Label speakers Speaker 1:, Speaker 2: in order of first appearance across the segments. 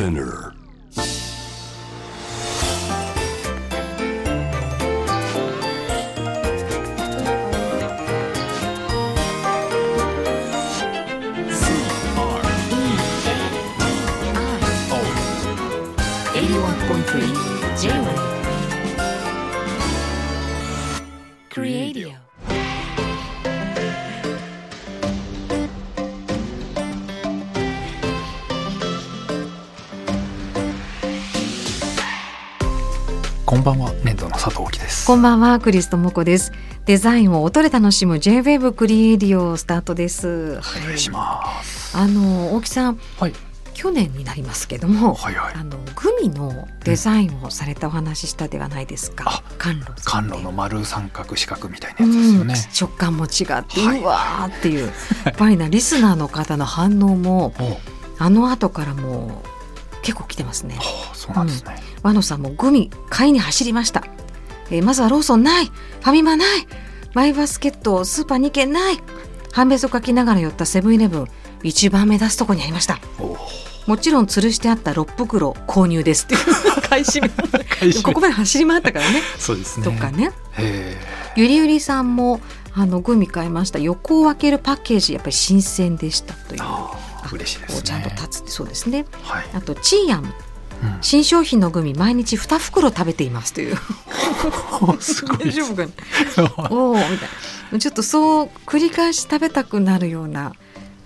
Speaker 1: Spinner.
Speaker 2: こんばんは
Speaker 3: クリストモコです。デザインを音で楽しむ J-Wave クリエイディオスタートです。
Speaker 2: お願いします。
Speaker 3: あの大木さん
Speaker 2: はい、
Speaker 3: 去年になりますけども、
Speaker 2: はい、はい。
Speaker 3: あのグミのデザインをされたお話ししたではないですか、
Speaker 2: あ
Speaker 3: 甘露
Speaker 2: 甘露の丸三角四角みたいなやつですよね。
Speaker 3: うん、食感も違って、
Speaker 2: はい。う
Speaker 3: わーっていうやっぱりなリスナーの方の反応も あの後からもう結構来てますね。
Speaker 2: はあ、そうなんですね。
Speaker 3: 和野さんもグミ買いに走りました、えーまずはローソンない。ファミマない。マイバスケットスーパー2軒ない。判別を書きながら寄ったセブンイレブン。一番目指すとこにありました。もちろん吊るしてあった6袋購入です。っていう。買い占め。
Speaker 2: 開始
Speaker 3: ここまで走り回ったからね。
Speaker 2: そうですね。
Speaker 3: とかね。
Speaker 2: へ
Speaker 3: ゆりゆりさんもあのグミ買いました。横を分けるパッケージやっぱり新鮮でしたという。
Speaker 2: 嬉しいですね。
Speaker 3: ちゃんと立つそうですね。
Speaker 2: はい。
Speaker 3: あとチーヤン。
Speaker 2: うん。
Speaker 3: 新商品のグミ毎日2袋食べていますという 大丈夫かな？おおみたいな。ちょっとそう繰り返し食べたくなるような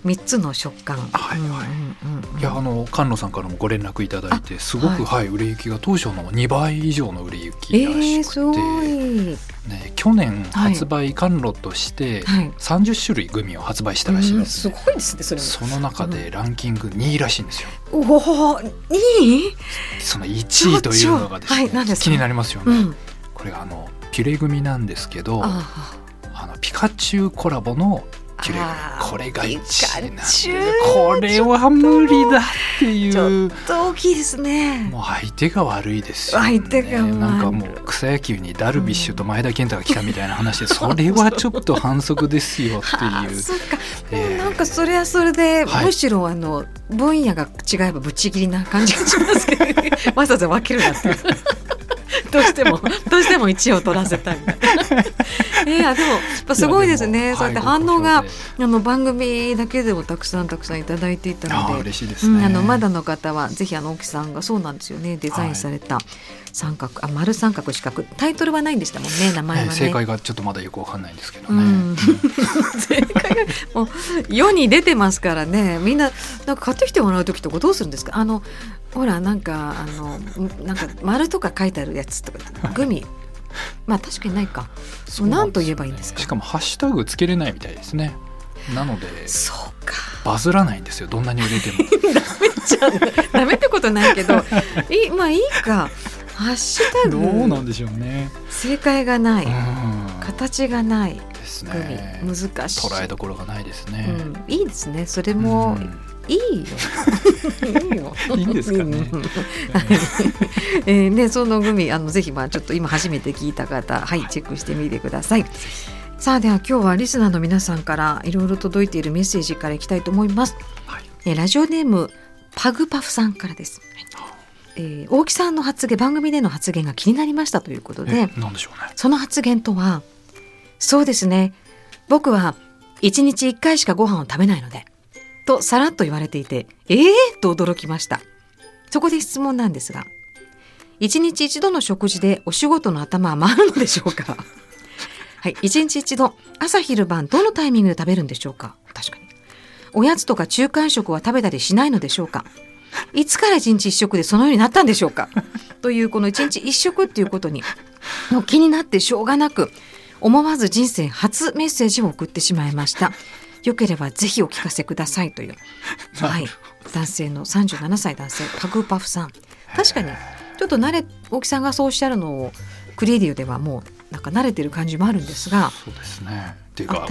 Speaker 3: 3つの食感。
Speaker 2: はいはい。
Speaker 3: うんうんうん
Speaker 2: いやあの甘露さんからもご連絡いただいてすごく、
Speaker 3: は
Speaker 2: はい売れ行きが当初の2倍以上の売れ行き
Speaker 3: え
Speaker 2: らし
Speaker 3: ー、
Speaker 2: くて、
Speaker 3: すごい。
Speaker 2: ね、去年
Speaker 3: はい。
Speaker 2: 発売甘露として
Speaker 3: はい。
Speaker 2: 30種類グミを発売したらしいんですね、
Speaker 3: うんすごいですねそれも
Speaker 2: その中でランキング2位らしいんですよ。
Speaker 3: おおいい
Speaker 2: その1位というのがですね、
Speaker 3: はい何ですか？
Speaker 2: 気になりますよね、
Speaker 3: うん
Speaker 2: これがあのピュレグミなんですけどあ
Speaker 3: あ。
Speaker 2: のピカチュウコラボのピュレグミ
Speaker 3: あー
Speaker 2: これが1位なんですこれは無理だってい
Speaker 3: ちょ
Speaker 2: う
Speaker 3: っと大きいですね。
Speaker 2: もう相手が悪いですよ、ね、
Speaker 3: 相手が悪い。
Speaker 2: なんかもう草野球にダルビッシュと前田健太が来たみたいな話で、それはちょっと反則ですよって
Speaker 3: はあ
Speaker 2: いう。
Speaker 3: そっか、
Speaker 2: えー
Speaker 3: なんかそれはそれで、
Speaker 2: はい。
Speaker 3: むしろあの分野が違えばぶっちぎりな感じがしますけど、ね、わざわざ分けるなってどうしても どうしても1位を取らせたい。みたいでもやっぱすごいですね。そうやって
Speaker 2: はい
Speaker 3: 反応が、
Speaker 2: ご好評
Speaker 3: あの番組だけでもたくさんたくさんいただいていたので。
Speaker 2: 嬉しいですね。
Speaker 3: うん、あのまだの方はぜひあの沖さんがそうなんですよね。デザインされた三角、あ丸三角四角。タイトルはないんでしたもんね名前はね。
Speaker 2: えー正解がちょっとまだよくわかんないんですけどね。
Speaker 3: うん。正解がもう世に出てますからね。みんななんか買ってきてもらう時とかどうするんですか？あのほらなんかあのなんか丸とか書いてあるやつとかグミ。まあ確かにないか。
Speaker 2: そうなん
Speaker 3: 何と言えばいいんですか？
Speaker 2: しかもハッシュタグつけれないみたいですね。なので
Speaker 3: そうか。
Speaker 2: バズらないんですよ。どんなに売れても。
Speaker 3: じゃあダメってことないけどいまあいいか。ハッシュタ
Speaker 2: ど
Speaker 3: グ
Speaker 2: うなんでしょうね。
Speaker 3: 正解がない、
Speaker 2: うん。
Speaker 3: 形がない。
Speaker 2: です
Speaker 3: グミ。
Speaker 2: ね。
Speaker 3: 難しい。
Speaker 2: 捉えどころがないですね。
Speaker 3: うん、いいですね。それも
Speaker 2: うん
Speaker 3: いいよ。いいよ。
Speaker 2: いいんですかね。
Speaker 3: うん。えーねそのグミあのぜひまあちょっと今初めて聞いた方はいチェックしてみてください。さあでは今日はリスナーの皆さんからいろいろ届いているメッセージからいきたいと思います、
Speaker 2: はい。
Speaker 3: えーラジオネームパグパフさんからです、えー大木さんの発言番組での発言が気になりましたということで
Speaker 2: えなんでしょうね。
Speaker 3: その発言とは、そうですね。僕は一日一回しかご飯を食べないので、とさらっと言われていて、ええー、と驚きました。そこで質問なんですが、一日一度の食事でお仕事の頭は回るのでしょうか？はい。一日一度、朝昼晩どのタイミングで食べるんでしょうか？確かに。おやつとか中間食は食べたりしないのでしょうか？いつから一日一食でそのようになったんでしょうか？というこの一日一食っていうことにもう気になってしょうがなく思わず人生初メッセージを送ってしまいましたよければぜひお聞かせくださいという はい男性の37歳男性パグパフさん確かにちょっと慣れ大木さんがそうおっしゃるのをクリエイディオではもうなんか慣れてる感じもあるんですが
Speaker 2: そうですね。っていうか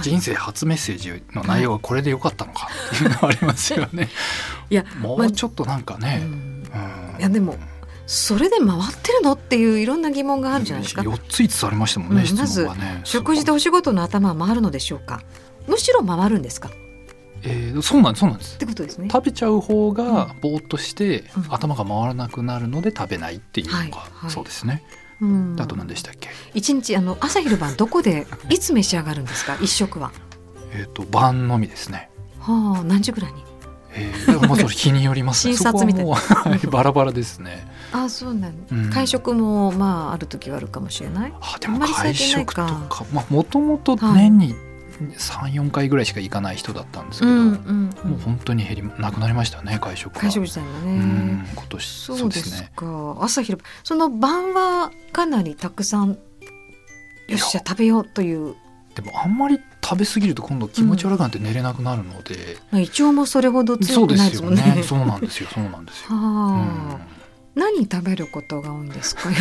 Speaker 2: 人生初メッセージの内容がこれでよかったのかっていうのはありますよね。
Speaker 3: いや
Speaker 2: も
Speaker 3: まあ
Speaker 2: うちょっとなんかね。
Speaker 3: うん
Speaker 2: うん
Speaker 3: いやでもそれで回ってるのっていういろんな疑問があるじゃないですか。
Speaker 2: 4つ5つありましたもんね、質
Speaker 3: うんまず
Speaker 2: ね。
Speaker 3: 食事でお仕事の頭は回るのでしょうかむしろ回るんですか？
Speaker 2: えー、そうなんそうなんです。
Speaker 3: ってことですね。
Speaker 2: 食べちゃう方がぼーっとして、
Speaker 3: うん、
Speaker 2: 頭が回らなくなるので食べないっていうのが、
Speaker 3: はいはい、
Speaker 2: そうですね。
Speaker 3: うん、
Speaker 2: あと何でしたっけ？
Speaker 3: 一日あの朝昼晩どこでいつ召し上がるんですか？一食は？
Speaker 2: えっ、ー、と晩のみですね。
Speaker 3: はあ何時ぐらいに？
Speaker 2: ええー、もあそれ日によります、ね、
Speaker 3: 診察みたいな。
Speaker 2: バラバラですね。
Speaker 3: あそうなん、
Speaker 2: うん、
Speaker 3: 会食もまあある時はあるかもしれない。
Speaker 2: あでも会食と
Speaker 3: か
Speaker 2: まあもともと年に、34回ぐらいしか行かない人だったんですけど、
Speaker 3: うんうんうん、も
Speaker 2: う本当に減りなくなりましたね会食が
Speaker 3: 会食自体
Speaker 2: も
Speaker 3: ね。
Speaker 2: 今年。
Speaker 3: そ
Speaker 2: う
Speaker 3: で
Speaker 2: すね。
Speaker 3: 朝昼その晩はかなりたくさんよっしゃ食べようという。
Speaker 2: でもあんまり食べ過ぎると今度気持ち悪くなって寝れなくなるので、
Speaker 3: うん、胃腸もそれほど強くないですもんね。
Speaker 2: そうですよね。そうなんですよ。そうなんですよ、
Speaker 3: はあ、うん。何食べることが多いんですか？
Speaker 2: ね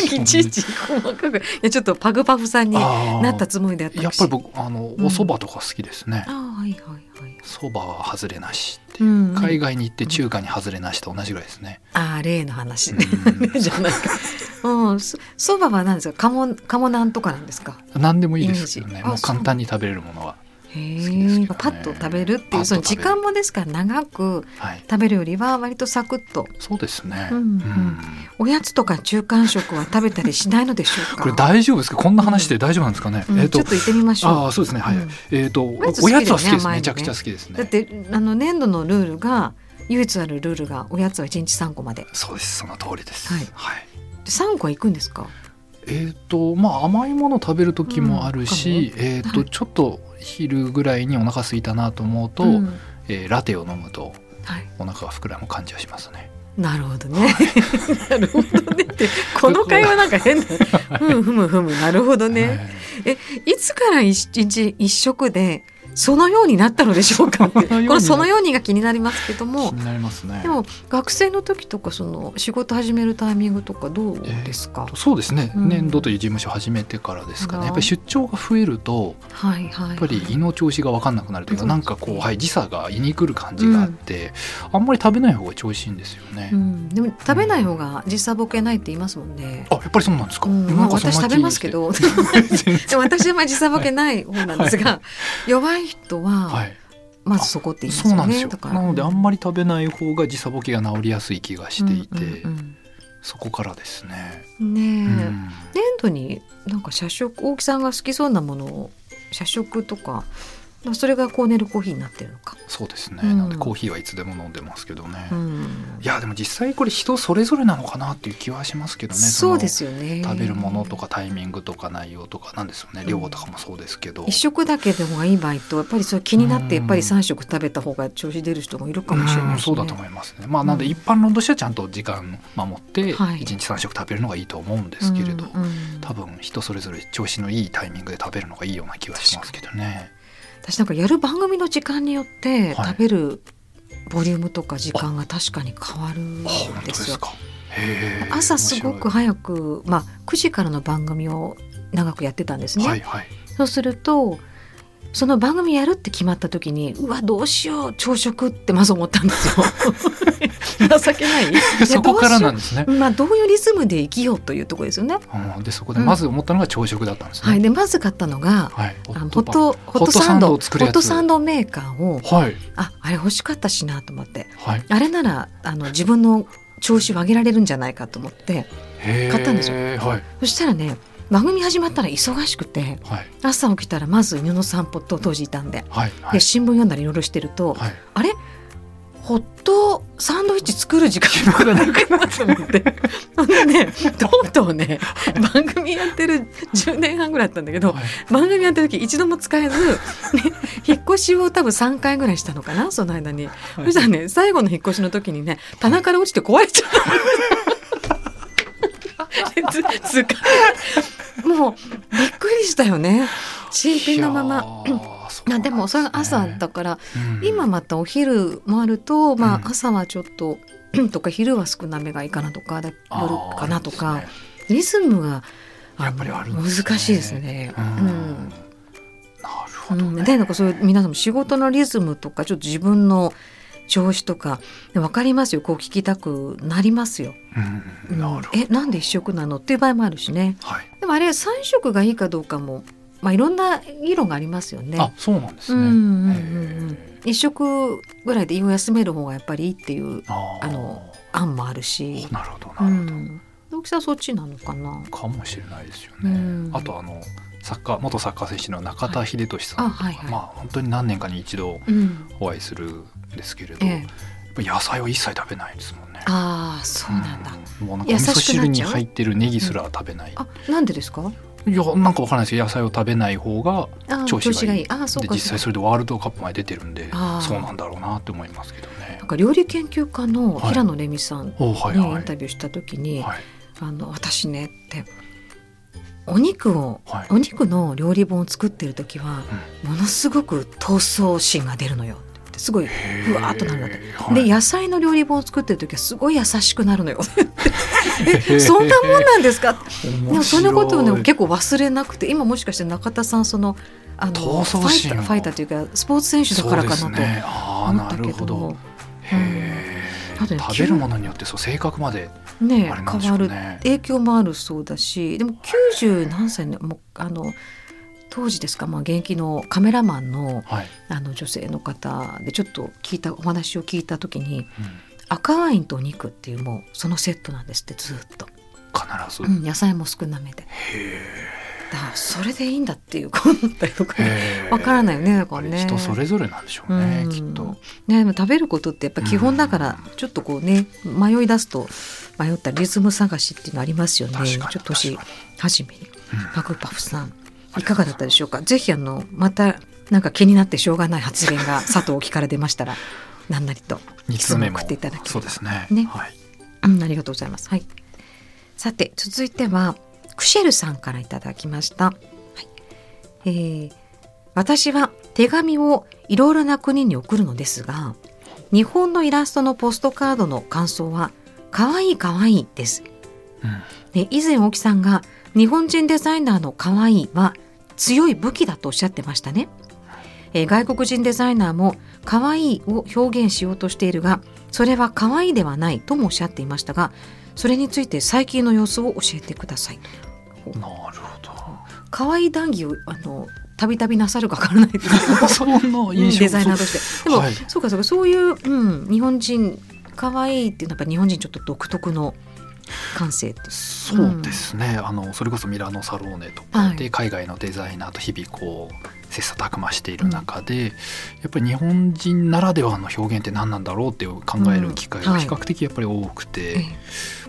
Speaker 3: いちいち細かく。いやちょっとパグパフさんになったつもりで
Speaker 2: やっぱり僕あの、
Speaker 3: うん
Speaker 2: お蕎麦とか好きですね
Speaker 3: あ。あはいはいはい。
Speaker 2: 蕎麦は外れなしっていう、
Speaker 3: うん
Speaker 2: 海外に行って中華に外れなしと同じぐらいですね。
Speaker 3: ああ例の話
Speaker 2: う
Speaker 3: ね。
Speaker 2: ん
Speaker 3: じゃないか。うん。そそばは何ですか？鴨鴨なんとかなんですか？
Speaker 2: 何でもいいですよね。もう簡単に食べれるものは。ね
Speaker 3: え。パッと食べるっていうその時間もですから長く
Speaker 2: はい。
Speaker 3: 食べるよりは割とサクッと
Speaker 2: そうですね。
Speaker 3: うんうんおやつとか中間食は食べたりしないのでしょうか？
Speaker 2: これ大丈夫ですか？こんな話で大丈夫なんですかね？
Speaker 3: うん
Speaker 2: えっ、と
Speaker 3: ちょっと行ってみましょう。
Speaker 2: ああそうですね。はい。
Speaker 3: うん
Speaker 2: えっ、と
Speaker 3: おやつ
Speaker 2: おやつは好きです。
Speaker 3: ね
Speaker 2: めちゃくちゃ好きですね。
Speaker 3: だってあの年度のルールが唯一あるルールがおやつは1日3個まで
Speaker 2: そうです。その通りです。
Speaker 3: はい
Speaker 2: はい。
Speaker 3: で3個は行くんですか？
Speaker 2: えっ、とまあ甘いもの食べる時もあるし、えっ、と、
Speaker 3: はい
Speaker 2: ちょっと昼ぐらいにお腹空いたなと思うと、
Speaker 3: うん。
Speaker 2: えーラテを飲むと
Speaker 3: はい、
Speaker 2: お腹が膨らむ感じはしますね。
Speaker 3: なるほどね。なるほどね。ってこの会話なんか変だ。ふむふむふむ。なるほどね、
Speaker 2: はい。
Speaker 3: えいつから一日一食でそのようになったのでしょうか。このそのようにが気になりますけども。
Speaker 2: 気になりますね。
Speaker 3: でも学生の時とかその仕事始めるタイミングとかどうですか、
Speaker 2: そうですね、
Speaker 3: うん。
Speaker 2: 年度という事務所始めてからですかね。やっぱり出張が増えると
Speaker 3: はいはい、はい、
Speaker 2: やっぱり胃の調子が分かんなくなるというか、
Speaker 3: うん
Speaker 2: なんかこう、はい、時差が胃に来る感じがあって、あんまり食べない方が調子いいんですよね。
Speaker 3: うん、でも食べない方が時差ボケないって言いますもんね。
Speaker 2: あやっぱりそうなんですか。
Speaker 3: うん、まあ私食べますけど。でも私はまあ時差ボケない方なんですが、弱い人は
Speaker 2: はい、
Speaker 3: まずそこって言いますよね。
Speaker 2: そうなんですよなのであんまり食べない方が時差ボケが治りやすい気がしていて、
Speaker 3: うん
Speaker 2: そこからですね。
Speaker 3: うんうんねえ、
Speaker 2: うん
Speaker 3: 年度になんか社食大木さんが好きそうなものを社食とかそれがコーネルコーヒーになってるのか。
Speaker 2: そうですね、
Speaker 3: うん。
Speaker 2: なのでコーヒーはいつでも飲んでますけどね、
Speaker 3: うん、
Speaker 2: いやでも実際これ人それぞれなのかなっていう気はしますけどね。
Speaker 3: そうで
Speaker 2: そ
Speaker 3: すよね。
Speaker 2: の食べるものとかタイミングとか内容とかなんですよね量とかもそうですけど、
Speaker 3: 一食だけでもがいい場合とやっぱりそれ気になって
Speaker 2: うん。
Speaker 3: やっぱり三食食べた方が調子出る人もいるかもしれないし、ね、
Speaker 2: うんそうだと思いますね。まあなので一般論としてはちゃんと時間守って
Speaker 3: はい。
Speaker 2: 1日3食食べるのがいいと思うんですけれど、
Speaker 3: うんうん。
Speaker 2: 多分人それぞれ調子のいいタイミングで食べるのがいいような気はしますけどね
Speaker 3: 私なんかやる番組の時間によって
Speaker 2: はい。
Speaker 3: 食べるボリュームとか時間が確かに変わるんで
Speaker 2: すすか。へー。
Speaker 3: 朝すごく
Speaker 2: 面
Speaker 3: 早く、まあ、9時からの番組を長くやってたんですね。
Speaker 2: はいはい。
Speaker 3: そうするとその番組やるって決まった時にうわどうしよう朝食ってまず思ったんですよ。情けない。
Speaker 2: そこからなんですね。
Speaker 3: まあどういうリズムで生きようというところですよね。
Speaker 2: うん。でそこでまず思ったのが朝食だったんですね、
Speaker 3: はい、でまず買ったのが
Speaker 2: はい、
Speaker 3: ホットホットサンド。ホットサンドメーカーを
Speaker 2: はい。
Speaker 3: ああれ欲しかったしなと思って。
Speaker 2: はい。
Speaker 3: あれならあの自分の調子を上げられるんじゃないかと思って買ったんですよ。
Speaker 2: はい。
Speaker 3: そしたらね番組始まったら忙しくて
Speaker 2: はい。
Speaker 3: 朝起きたらまず犬の散歩と当時いたんで。
Speaker 2: はいは
Speaker 3: で
Speaker 2: い
Speaker 3: 新聞読んだりいろいろしてると、
Speaker 2: はい。
Speaker 3: あれ？ホットサンドイッチ作る時間がなくなったと思って。ほんでねとうとうね番組やってる10年半ぐらいだったんだけど
Speaker 2: はい。
Speaker 3: 番組やってる時一度も使えず、ね、引っ越しを多分3回ぐらいしたのかなその間に、そしたらね最後の引っ越しの時にね棚から落ちて壊れちゃった もうびっくりしたよね。新品のまま。
Speaker 2: いやーそうなん
Speaker 3: あでもそれが朝
Speaker 2: ね
Speaker 3: だから、
Speaker 2: うん。
Speaker 3: 今またお昼もあると、ま
Speaker 2: うん。
Speaker 3: あ朝はちょっと とか昼は少なめがいいかなとか夜かなとか、
Speaker 2: ね。
Speaker 3: リズムが
Speaker 2: やっぱりあるね。
Speaker 3: 難しいですね。
Speaker 2: うん。
Speaker 3: うん。
Speaker 2: なるほど
Speaker 3: うん、
Speaker 2: ね
Speaker 3: でなんかそういう皆さんも仕事のリズムとかちょっと自分の調子とか分かりますよ。こう聞きたくなりますよ。
Speaker 2: うんなるほど。
Speaker 3: えなんで一食なの？っていう場合もあるしね。
Speaker 2: はい。
Speaker 3: でもあれ3食がいいかどうかもまあいろんな議論がありますよね。
Speaker 2: あそうなんですね。
Speaker 3: うんうんうんうん。
Speaker 2: へ
Speaker 3: 一食ぐらいで胃を休める方がやっぱりいいっていう
Speaker 2: ー。あ
Speaker 3: の案もあるし、
Speaker 2: なるほど
Speaker 3: う
Speaker 2: なるほど、
Speaker 3: ん、大きさはそっちなのかな？
Speaker 2: かもしれないですよね。
Speaker 3: うん。
Speaker 2: あとあのサッカー元サッカー選手の中田英寿さんとか、
Speaker 3: はいあはいはい。
Speaker 2: まあ本当に何年かに一度
Speaker 3: うん、
Speaker 2: お会いするんですけれど、
Speaker 3: え
Speaker 2: やっ
Speaker 3: え、
Speaker 2: 野菜を一切食べないですもんね。
Speaker 3: ああそうなんだ。
Speaker 2: うん。もうなんかお味噌汁に入ってるネギすら食べない。
Speaker 3: あなんでですか？
Speaker 2: いやなんかわからないですけど野菜を食べない方が調子がいい。
Speaker 3: あーそう
Speaker 2: で
Speaker 3: か。
Speaker 2: 実際それでワールドカップまで出てるんでそうなんだろうなって思いますけどね。
Speaker 3: なん。か料理研究家の
Speaker 2: はい
Speaker 3: 平野レミさんにイ
Speaker 2: はい
Speaker 3: ンタビューした時に、
Speaker 2: はい。
Speaker 3: あの私ねってお肉を
Speaker 2: はい。
Speaker 3: お肉の料理本を作ってる時はものすごく闘争心が出るのよってすごいふわーっとなるんだって。
Speaker 2: はい。
Speaker 3: で野菜の料理本を作ってる時はすごい優しくなるのよ。えそんなもんなんですか？でもそんなことをね結構忘れなくて今もしかして中田さんそのあのファイターファイターというかスポーツ選手だからかなと思ったけ
Speaker 2: ど
Speaker 3: ど。
Speaker 2: へ
Speaker 3: あとね
Speaker 2: ー食べるものによってそう性格まで
Speaker 3: ね
Speaker 2: あれなんでし
Speaker 3: 変わる。影響もあるそうだしでも90何歳のもうあの当時ですか、まあ、現役のカメラマンの
Speaker 2: はい、
Speaker 3: あの女性の方でちょっと聞いたお話を聞いた時に
Speaker 2: うん。
Speaker 3: 赤ワインとお肉っていうもうそのセットなんですってずっと、
Speaker 2: 必ず、
Speaker 3: うん、野菜も少なめで。
Speaker 2: へ
Speaker 3: だからそれでいいんだっていうこう思ったりとかわからないよねだからね。
Speaker 2: 人それぞれなんでしょうね、
Speaker 3: うん。
Speaker 2: きっと。
Speaker 3: ね、でも食べることってやっぱ基本だから
Speaker 2: うん。
Speaker 3: ちょっとこうね迷い出すと迷ったリズム探しっていうのありますよね。ちょっと年初めに。
Speaker 2: うん。
Speaker 3: パクパフさんいかがだったでしょうか？ぜひあのまたなんか気になってしょうがない発言が 佐藤から出ましたら何なりと質問送っていただければ
Speaker 2: そうですね。
Speaker 3: ね
Speaker 2: はい。
Speaker 3: うん、ありがとうございます。はい。さて、続いては、クシェルさんからいただきました。はい。えー私は手紙をいろいろな国に送るのですが、日本のイラストのポストカードの感想は、かわいいかわいいです。
Speaker 2: うん
Speaker 3: で以前大木さんが日本人デザイナーの可愛いは強い武器だとおっしゃってましたね、えー外国人デザイナーも可愛いを表現しようとしているがそれは可愛いではないともおっしゃっていましたがそれについて最近の様子を教えてください。
Speaker 2: なるほど。
Speaker 3: 可愛い談義をあのたびたびなさるかわからないですけど。
Speaker 2: そんな印象。
Speaker 3: デザイナーとして。でも、
Speaker 2: はい。
Speaker 3: そうかそうかそういう、うん、日本人可愛いっていうのはやっぱ日本人ちょっと独特の感性って
Speaker 2: そうですね、あのそれこそミラノサローネとか
Speaker 3: はい。
Speaker 2: で海外のデザイナーと日々こう切磋琢磨している中で、やっぱり日本人ならではの表現って何なんだろうっていう考える機会が比較的やっぱり多くて、
Speaker 3: ええ。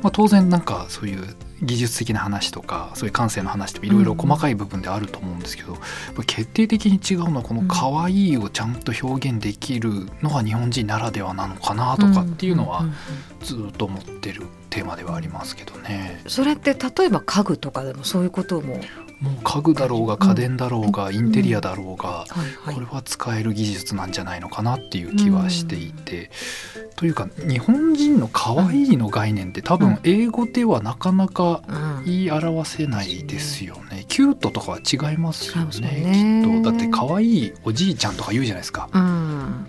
Speaker 2: まあ、当然なんかそういう技術的な話とかそういう感性の話とかいろいろ細かい部分であると思うんですけど、やっぱ決定的に違うのはこの可愛いをちゃんと表現できるのが日本人ならではなのかなとかっていうのは
Speaker 3: んんん。
Speaker 2: ずっと思ってるテーマではありますけどね。
Speaker 3: それって例えば家具とかでもそういうことも、
Speaker 2: もう家具だろうが家電だろうがインテリアだろうがこれは使える技術なんじゃないのかなっていう気はしていて。というか日本人の可愛いの概念って多分英語ではなかなか
Speaker 3: うん。
Speaker 2: 言い表せないですよね。キュートとかは違いますよね
Speaker 3: ね。
Speaker 2: きっと。だって可愛いおじいちゃんとか言うじゃないですか。
Speaker 3: うん、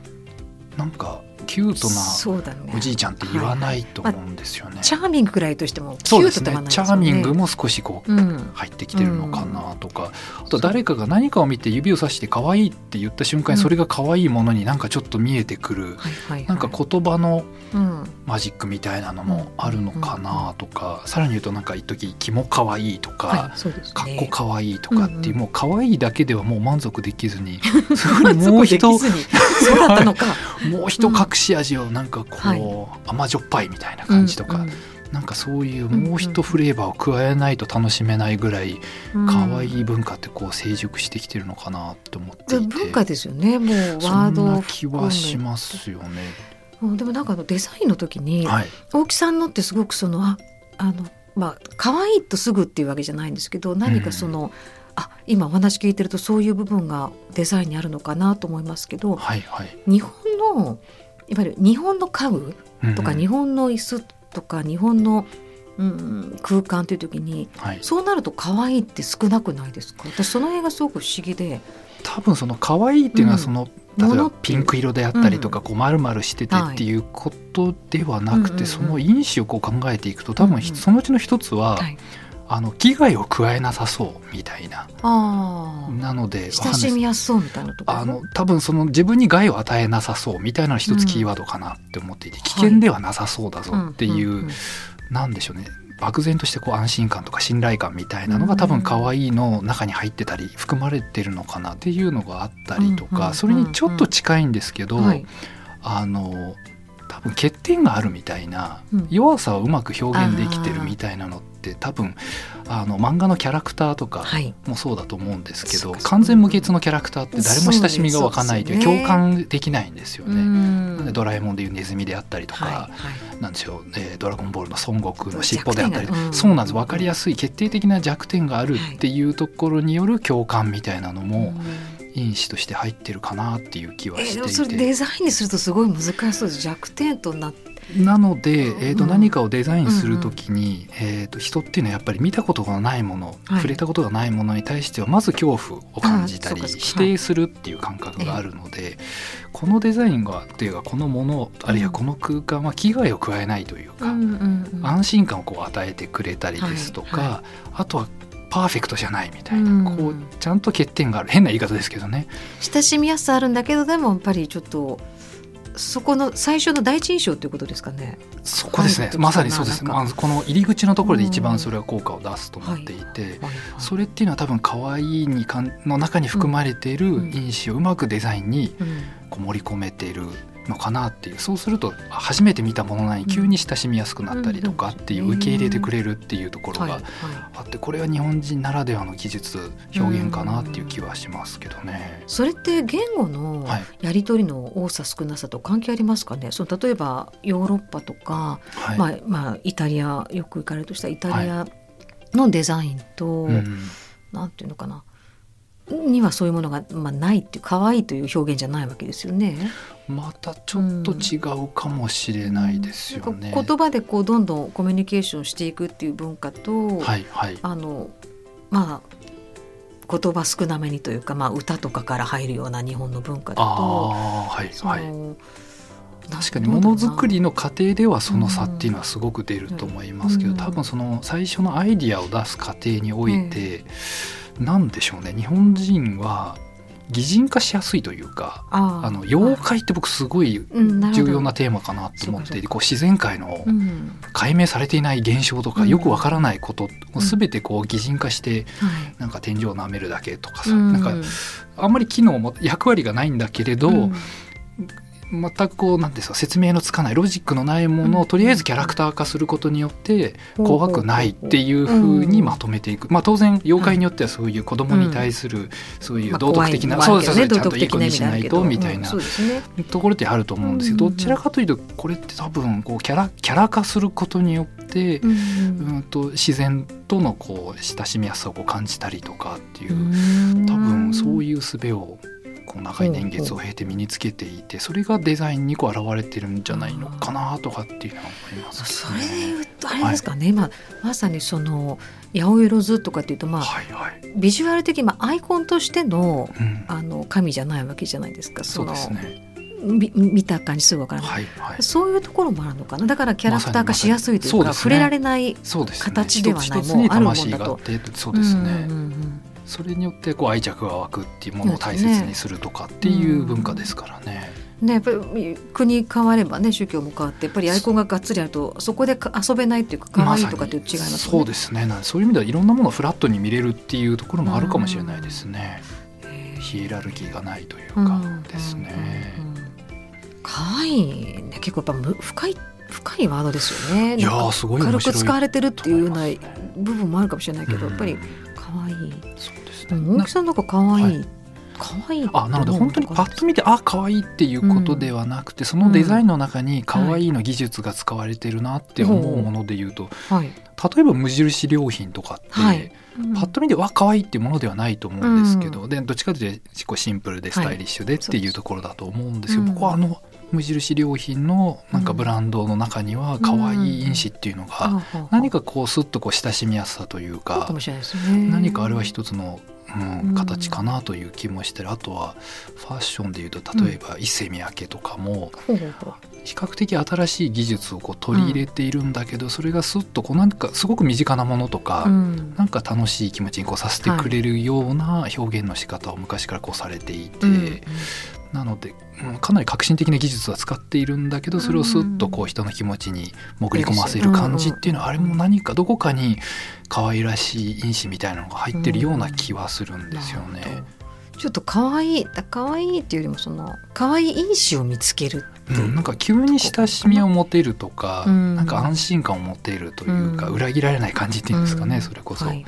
Speaker 2: なんかキュートなおじいちゃんって言わないと思うんですよね。
Speaker 3: チャーミングぐらいとしてもキ
Speaker 2: そうですね。
Speaker 3: ュートではない
Speaker 2: チャーミングも少しこう
Speaker 3: うん。
Speaker 2: 入ってきてるのかなとか、あと誰かが何かを見て指をさして可愛いって言った瞬間にそれが可愛いものになんかちょっと見えてくる、
Speaker 3: はいはいはい。
Speaker 2: なんか言葉の
Speaker 3: うん。
Speaker 2: マジックみたいなのもあるのかなとか、さらに言うとなんか一時キモ可愛いとか、
Speaker 3: はいね。
Speaker 2: かっこ可愛いとかっていう、
Speaker 3: うんうん
Speaker 2: もう可愛いだけではもう満足できずに そこに。もう一
Speaker 3: そうだったのか。
Speaker 2: もう一隠し味をなんかこう、
Speaker 3: はい。
Speaker 2: 甘じょっぱいみたいな感じとか、
Speaker 3: うん
Speaker 2: なんかそういうもう一フレーバーを加えないと楽しめないぐらい
Speaker 3: うん。
Speaker 2: 可愛い文化ってこう成熟してきてるのかなって思っていて。
Speaker 3: 文化ですよね。もうワード
Speaker 2: そんな
Speaker 3: を
Speaker 2: 気はしますよね。
Speaker 3: うん。でもなんかあのデザインの時に、
Speaker 2: はい、
Speaker 3: 大木さんのってすごくそのああのまあ可愛いとすぐっていうわけじゃないんですけど何かその、あ今お話聞いてるとそういう部分がデザインにあるのかなと思いますけど
Speaker 2: はい、はい。
Speaker 3: 日本のいわゆる日本の家具とか
Speaker 2: うんうん。
Speaker 3: 日本の椅子とか日本の、うん、空間という時に
Speaker 2: はい、
Speaker 3: そうなると可愛いって少なくないですか？私その辺がすごく不思議で。
Speaker 2: 多分その可愛いっていうのはその、例えばピンク色であったりとか、こう丸々しててっていうことではなくて、
Speaker 3: はい。
Speaker 2: その因子をこう考えていくと多分そのうちの一つは、
Speaker 3: はい
Speaker 2: あの危害を加えなさそうみたいな。なので
Speaker 3: 親しみやすそうみたいなところ？
Speaker 2: あの多分その自分に害を与えなさそうみたいなのが一つキーワードかなって思っていて、危険ではなさそうだぞっていう、
Speaker 3: んんん。
Speaker 2: なんでしょうね。漠然としてこう安心感とか信頼感みたいなのが多分可愛いの中に入ってたり含まれてるのかなっていうのがあったりと
Speaker 3: うんうんうんうん
Speaker 2: かそれにちょっと近いんですけど、
Speaker 3: はい。
Speaker 2: あの多分欠点があるみたいな
Speaker 3: うん。
Speaker 2: 弱さをうまく表現できてるみたいなのって多分あの漫画のキャラクターとか
Speaker 3: はい。
Speaker 2: もそうだと思うんですけど
Speaker 3: そうか
Speaker 2: 完全無欠のキャラクターって誰も親しみが湧かないという共感できないんですよね。ドラえもんでいうネズミであったりとか、
Speaker 3: はいはい。
Speaker 2: なんでしょう、えードラゴンボールの孫悟空の尻尾であったり、
Speaker 3: うん。
Speaker 2: そうなんです。分かりやすい決定的な弱点があるっていうところによる共感みたいなのも因子として入ってるかなっていう気はしていて、
Speaker 3: それデザインにするとすごい難しそうです。弱点となって
Speaker 2: なので、えー、と
Speaker 3: うん。
Speaker 2: 何かをデザインするときに、えー、と人っていうのはやっぱり見たことがないもの、
Speaker 3: はい。
Speaker 2: 触れたことがないものに対してはまず恐怖を感じたり否定するっていう感覚があるので、このデザインがっていうかこのものあるいはこの空間は危害を加えないというか、安心感をこう与えてくれたりですとか、あとはパーフェクトじゃないみたいな、
Speaker 3: うん。
Speaker 2: こうちゃんと欠点がある。変な言い方ですけどね。
Speaker 3: 親しみやすさあるんだけどでもやっぱりちょっとそこの最初の第一印象ということですかね。
Speaker 2: そこですね。
Speaker 3: はい
Speaker 2: まさにそうです、まあ、この入り口のところで一番それは効果を出すと思っていて。それっていうのは多分可愛いにかんの中に含まれている
Speaker 3: うん。
Speaker 2: 因子をうまくデザインに
Speaker 3: うん。
Speaker 2: こう盛り込めているのかなっていう。そうするとあ初めて見たものなのに急に親しみやすくなったりとかっていう
Speaker 3: うん
Speaker 2: 受け入れてくれるっていうところ
Speaker 3: はいは
Speaker 2: が
Speaker 3: い。
Speaker 2: あってこれは日本人ならではの技術表現かなっていう気はしますけどね。
Speaker 3: それって言語の
Speaker 2: はい。
Speaker 3: やり取りの多さ少なさと関係ありますかね？その例えばヨーロッパとか、
Speaker 2: はい。
Speaker 3: まあまあイタリアよく行かれるとしたらイタリアのデザインと、
Speaker 2: うん。
Speaker 3: なんていうのかな？にはそういうものが、まあ、ないっていう可愛いという表現じゃないわけですよね。
Speaker 2: またちょっと違うかもしれないですよね。
Speaker 3: なんか言葉でこうどんどんコミュニケーションしていくっていう文化と、
Speaker 2: はいはい
Speaker 3: あのまあ言葉少なめにというか、まあ、歌とかから入るような日本の文化だ
Speaker 2: あ
Speaker 3: と
Speaker 2: あはいはい。
Speaker 3: な
Speaker 2: 確かにものづくりの過程ではその差っていうのはすごく出ると思いますけど、
Speaker 3: うん
Speaker 2: 多分その最初のアイディアを出す過程において、なんでしょうね。日本人は擬人化しやすいというか
Speaker 3: あ
Speaker 2: の妖怪って僕すごい重要なテーマかなと思っていて
Speaker 3: そうかそうか。
Speaker 2: こう自然界の
Speaker 3: うん。
Speaker 2: 解明されていない現象とか
Speaker 3: うん。
Speaker 2: よくわからないこと
Speaker 3: うん。
Speaker 2: を全てこう擬人化して
Speaker 3: はい。
Speaker 2: なんか天井を舐めるだけとかさ
Speaker 3: うん。
Speaker 2: なんかあんまり機能も役割がないんだけれど、
Speaker 3: うん
Speaker 2: 全くこうなんですか説明のつかないロジックのないものをとりあえずキャラクター化することによって怖くないっていうふうにまとめていく、まあ、当然妖怪によってはそういう子供に対するそういう道徳的な、
Speaker 3: まあ
Speaker 2: そうですそう
Speaker 3: 怖い
Speaker 2: ですちゃんといい子にしないとみたいなところってあると思うんですけどどちらかというとこれって多分こうキャラキャラ化することによって、
Speaker 3: うん
Speaker 2: うん、と自然とのこう親しみやすさを感じたりとかっていう
Speaker 3: うん。
Speaker 2: 多分そういう術をこう長い年月を経て身につけていてそれがデザインにこう現れてるんじゃないのかなとかっていうのは思いますね。
Speaker 3: れで言うとあれですかね、まあ、まさにその八百万図とかっていうと、まあ、
Speaker 2: はいはい、
Speaker 3: ビジュアル的に、まあ、アイコンとしての
Speaker 2: うん、
Speaker 3: あの神じゃないわけじゃないですか
Speaker 2: そう
Speaker 3: の
Speaker 2: ですね。
Speaker 3: み見た感じすぐ分からない、
Speaker 2: はいはい。
Speaker 3: そういうところもあるのかなだからキャラクター化しやすいというか、
Speaker 2: ままさに
Speaker 3: 触れられない。形ではない
Speaker 2: 一つ一つ
Speaker 3: もうあるもんだと
Speaker 2: そうですね。
Speaker 3: うんうんうん
Speaker 2: それによってこう愛着が湧くっていうものを大切にするとかっていう文化ですからね。
Speaker 3: ね、やっぱり国変わればね宗教も変わってやっぱりアイコンががっつりあるとそこでか遊べないっていうか可愛いとかっていう違いますよね。
Speaker 2: そうですね。そういう意味ではいろんなものをフラットに見れるっていうところもあるかもしれないですね。ヒエラルキーがないという
Speaker 3: うん
Speaker 2: かですね。
Speaker 3: 可愛いね結構やっぱむ深い深いワードですよね。
Speaker 2: いやすごい面
Speaker 3: 軽
Speaker 2: 白い
Speaker 3: く使われてるっていうような部分もあるかもしれないけど、
Speaker 2: うん
Speaker 3: やっぱり可愛い。
Speaker 2: そうですね。
Speaker 3: うん大木さんなんか可愛い、
Speaker 2: はい。
Speaker 3: 可愛い
Speaker 2: あなので本当にパッと見てあ可愛いっていうことではなくて、そのデザインの中に可愛いの技術が使われてるなって思うもので言うと、
Speaker 3: はい。
Speaker 2: 例えば無印良品とかって、
Speaker 3: はい。
Speaker 2: パッと見てわ可愛いっていうものではないと思うんですけど、でどっちかというと結構シンプルでスタイリッシュでっていうところだと思うんですけど、
Speaker 3: うん。
Speaker 2: 僕はあの無印良品のなんかブランドの中には可愛い因子っていうのが何かこうスッとこう親しみやすさというか。何かあれは一つのうん
Speaker 3: うん。
Speaker 2: 形かなという気もしてるあとはファッションでいうと例えば伊勢三宅とかも比較的新しい技術をこう取り入れているんだけど、それがすっとこうなんかすごく身近なものとか、
Speaker 3: うん。
Speaker 2: なんか楽しい気持ちにこうさせてくれるような表現の仕方を昔からこうされていて、
Speaker 3: うん
Speaker 2: なので、うんかなり革新的な技術は使っているんだけどそれをスッとこう人の気持ちに潜り込ませる感じっていうのはあれも何かどこかに可愛らしい因子みたいなのが入ってるような気はするんですよね。
Speaker 3: ちょっと可愛い可愛いっていうよりもその可愛い因子を見つける
Speaker 2: うん、なんか急に親しみを持てるとか、
Speaker 3: うん。
Speaker 2: なんか安心感を持てるというか、
Speaker 3: うん。
Speaker 2: 裏切られない感じっていうんですかね、
Speaker 3: うん。
Speaker 2: それこそ。
Speaker 3: はい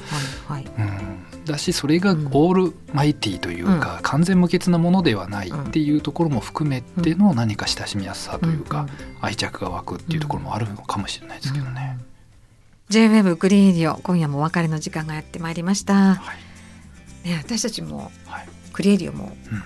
Speaker 3: はいはい。
Speaker 2: うん、だしそれがオールマイティというか、完全無欠なものではないっていうところも含めての何か親しみやすさというか、愛着が湧くっていうところもあるのかもしれないですけどね。
Speaker 3: J-WEB クリエイディオ今夜もお別れの時間がやってまいりました、
Speaker 2: はい。
Speaker 3: ね、私たちも
Speaker 2: はい。
Speaker 3: クリエイディオも
Speaker 2: うん。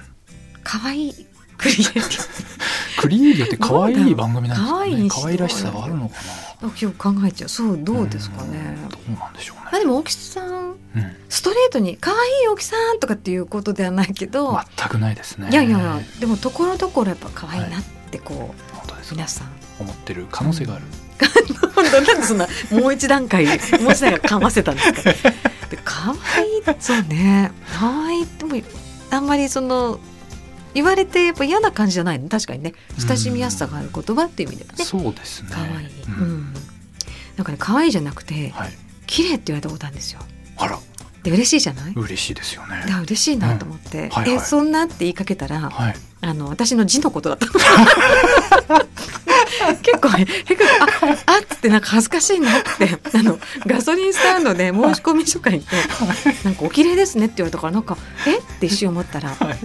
Speaker 3: 可愛いクリエイディ
Speaker 2: クリエイディオって可愛い番組なんですかね。
Speaker 3: 可愛
Speaker 2: らしさがあるのか
Speaker 3: オ今日考えちゃうそうどうですかね。
Speaker 2: うん。どうなんでしょう
Speaker 3: まあ
Speaker 2: ね。
Speaker 3: でも大木さん
Speaker 2: うん、
Speaker 3: ストレートに可愛い大木さんとかっていうことではないけど、
Speaker 2: 全くないですね。
Speaker 3: いやいやいやでもところどころやっぱ可愛いなってこう、
Speaker 2: 本当ですか。
Speaker 3: 皆さん。
Speaker 2: 思ってる可能性がある。
Speaker 3: なんでそんなもう一段階もう一段階かませたんですか。で可愛いそうね。可愛いでもあんまりその言われてやっぱ嫌な感じじゃないの？確かにね。親しみやすさがある言葉っていう意味ではね。
Speaker 2: そうですね。
Speaker 3: 可愛い。
Speaker 2: うん。
Speaker 3: うん。なんかね可愛いじゃなくて
Speaker 2: はい。
Speaker 3: 綺麗って言われたことあるんですよ。
Speaker 2: あら。
Speaker 3: で嬉しいじゃない？
Speaker 2: 嬉しいですよね。
Speaker 3: い。や嬉しいなと思って、
Speaker 2: はいはい。
Speaker 3: えそんなって言いかけたら
Speaker 2: はい。
Speaker 3: あの私の字のことだったの結構ね結構ああっつってなんか恥ずかしいなって。あのガソリンスタンドで申し込み書書いて「なんかお綺麗ですね」って言われたからなんか「え？っ?」て一瞬思ったら「
Speaker 2: はい。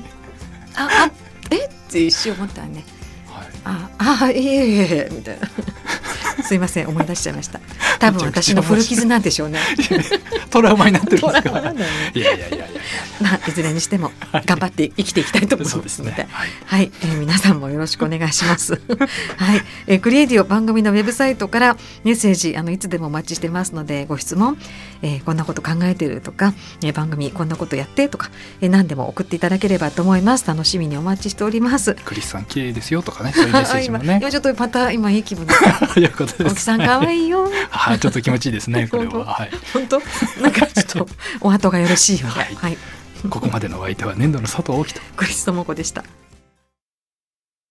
Speaker 3: ああえ？っ?」て一瞬思ったらね
Speaker 2: はい。
Speaker 3: 「ああいえいえ」みたいなすいません思い出しちゃいました多分私の古傷なんでしょうね
Speaker 2: トラウマになってるんですか？
Speaker 3: ね
Speaker 2: いやいやいやいや。
Speaker 3: まあいずれにしても頑張って生きていきたいと思いまので
Speaker 2: ですすね。はい。
Speaker 3: はい、えー皆さんもよろしくお願いします。はい、えークリエイティオ番組のウェブサイトからメッセージあのいつでもお待ちしてますのでご質問、えーこんなこと考えてるとか、えー番組こんなことやってとか、えー何でも送っていただければと思います。楽しみにお待ちしております。
Speaker 2: クリスさん綺麗ですよとかね、そういうメッセージもね。
Speaker 3: 今今ちょっとまた今いい気分で
Speaker 2: いうことです。
Speaker 3: 大木さん可愛いよ。
Speaker 2: はい、ちょっと気持ちいいですね、これ
Speaker 3: 本
Speaker 2: は。はい。
Speaker 3: 本当？なんかちょっとお後がよろしいようで、
Speaker 2: はい
Speaker 3: はい、
Speaker 2: ここまでのお相手は年度の佐藤大樹と。
Speaker 3: クリストモコでした。